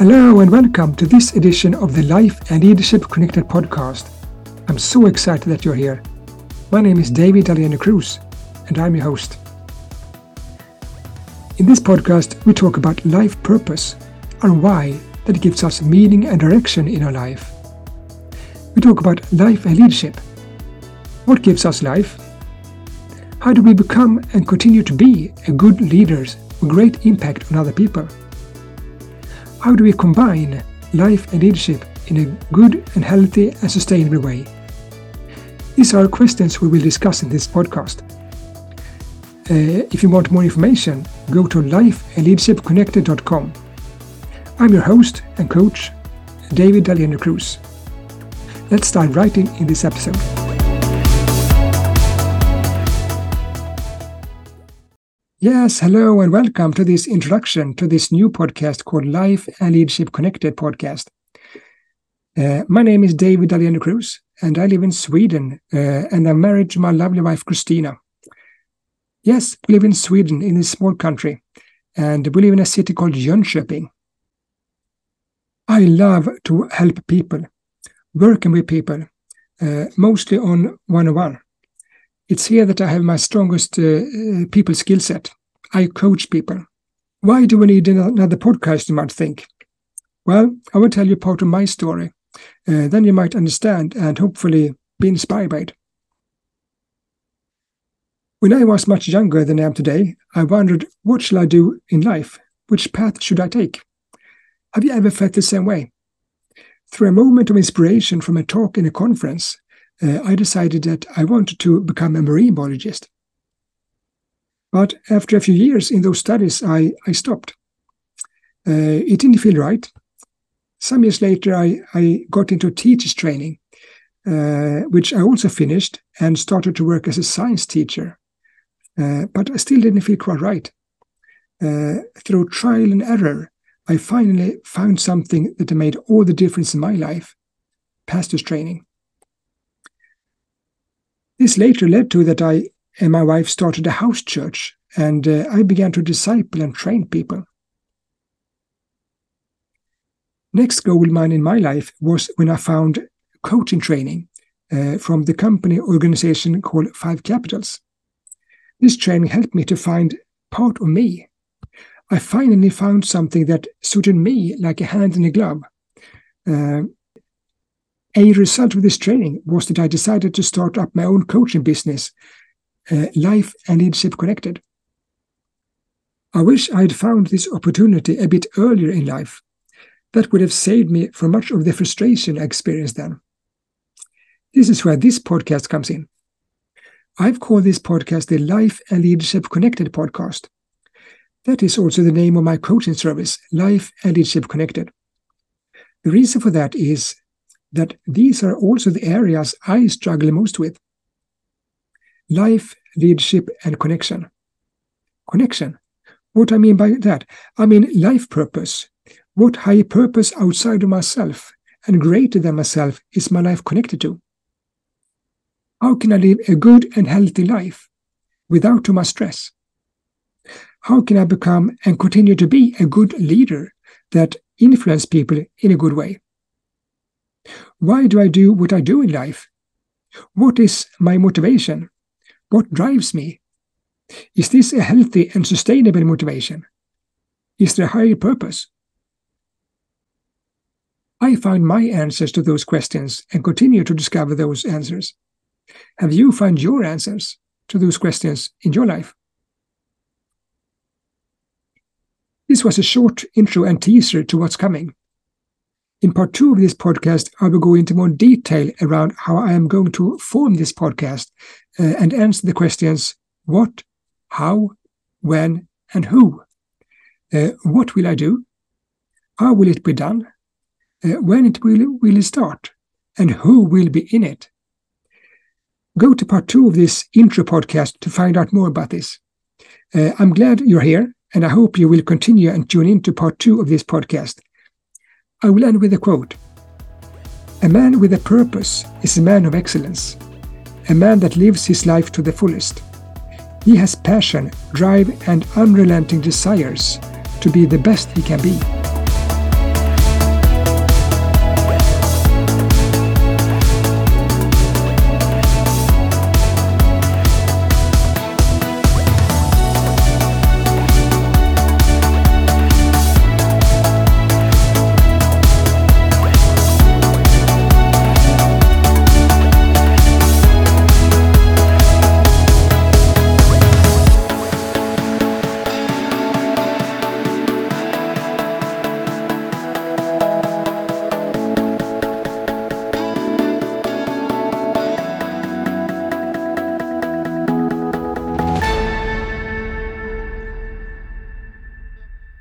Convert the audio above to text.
Hello and welcome to this edition of the Life and Leadership Connected podcast. I'm so excited that you're here. My name is David Alieno Cruz and I'm your host. In this podcast, we talk about life purpose and why that gives us meaning and direction in our life. We talk about life and leadership. What gives us life? How do we become and continue to be a good leaders with great impact on other people? How do we combine life and leadership in a good and healthy and sustainable way? These are questions we will discuss in this podcast. Uh, if you want more information, go to lifeandleadershipconnected.com. I'm your host and coach, David Alieno Cruz. Let's dive right in in this episode. Yes, hello and welcome to this introduction to this new podcast called Life and Leadership Connected podcast. Uh, my name is David Alieno Cruz and I live in Sweden uh, and I'm married to my lovely wife Christina. Yes, we live in Sweden in a small country and we live in a city called Jönköping. I love to help people, working with people, uh, mostly on one-on-one it's here that I have my strongest uh, uh, people skill set. I coach people. Why do we need another podcast, you might think? Well, I will tell you part of my story. Uh, then you might understand and hopefully be inspired by it. When I was much younger than I am today, I wondered, what shall I do in life? Which path should I take? Have you ever felt the same way? Through a moment of inspiration from a talk in a conference, uh, I decided that I wanted to become a marine biologist. But after a few years in those studies, I, I stopped. Uh, it didn't feel right. Some years later, I, I got into teacher's training, uh, which I also finished and started to work as a science teacher. Uh, but I still didn't feel quite right. Uh, through trial and error, I finally found something that made all the difference in my life pastor's training. This later led to that I and my wife started a house church, and uh, I began to disciple and train people. Next goal mine in my life was when I found coaching training uh, from the company organization called Five Capitals. This training helped me to find part of me. I finally found something that suited me like a hand in a glove. Uh, a result of this training was that I decided to start up my own coaching business, uh, Life and Leadership Connected. I wish I had found this opportunity a bit earlier in life. That would have saved me from much of the frustration I experienced then. This is where this podcast comes in. I've called this podcast the Life and Leadership Connected podcast. That is also the name of my coaching service, Life and Leadership Connected. The reason for that is that these are also the areas I struggle most with life, leadership, and connection. Connection. What I mean by that? I mean life purpose. What high purpose outside of myself and greater than myself is my life connected to? How can I live a good and healthy life without too much stress? How can I become and continue to be a good leader that influence people in a good way? Why do I do what I do in life? What is my motivation? What drives me? Is this a healthy and sustainable motivation? Is there a higher purpose? I found my answers to those questions and continue to discover those answers. Have you found your answers to those questions in your life? This was a short intro and teaser to what's coming. In part two of this podcast, I will go into more detail around how I am going to form this podcast uh, and answer the questions what, how, when, and who. Uh, what will I do? How will it be done? Uh, when it will, will it start? And who will be in it? Go to part two of this intro podcast to find out more about this. Uh, I'm glad you're here, and I hope you will continue and tune in to part two of this podcast. I will end with a quote A man with a purpose is a man of excellence, a man that lives his life to the fullest. He has passion, drive, and unrelenting desires to be the best he can be.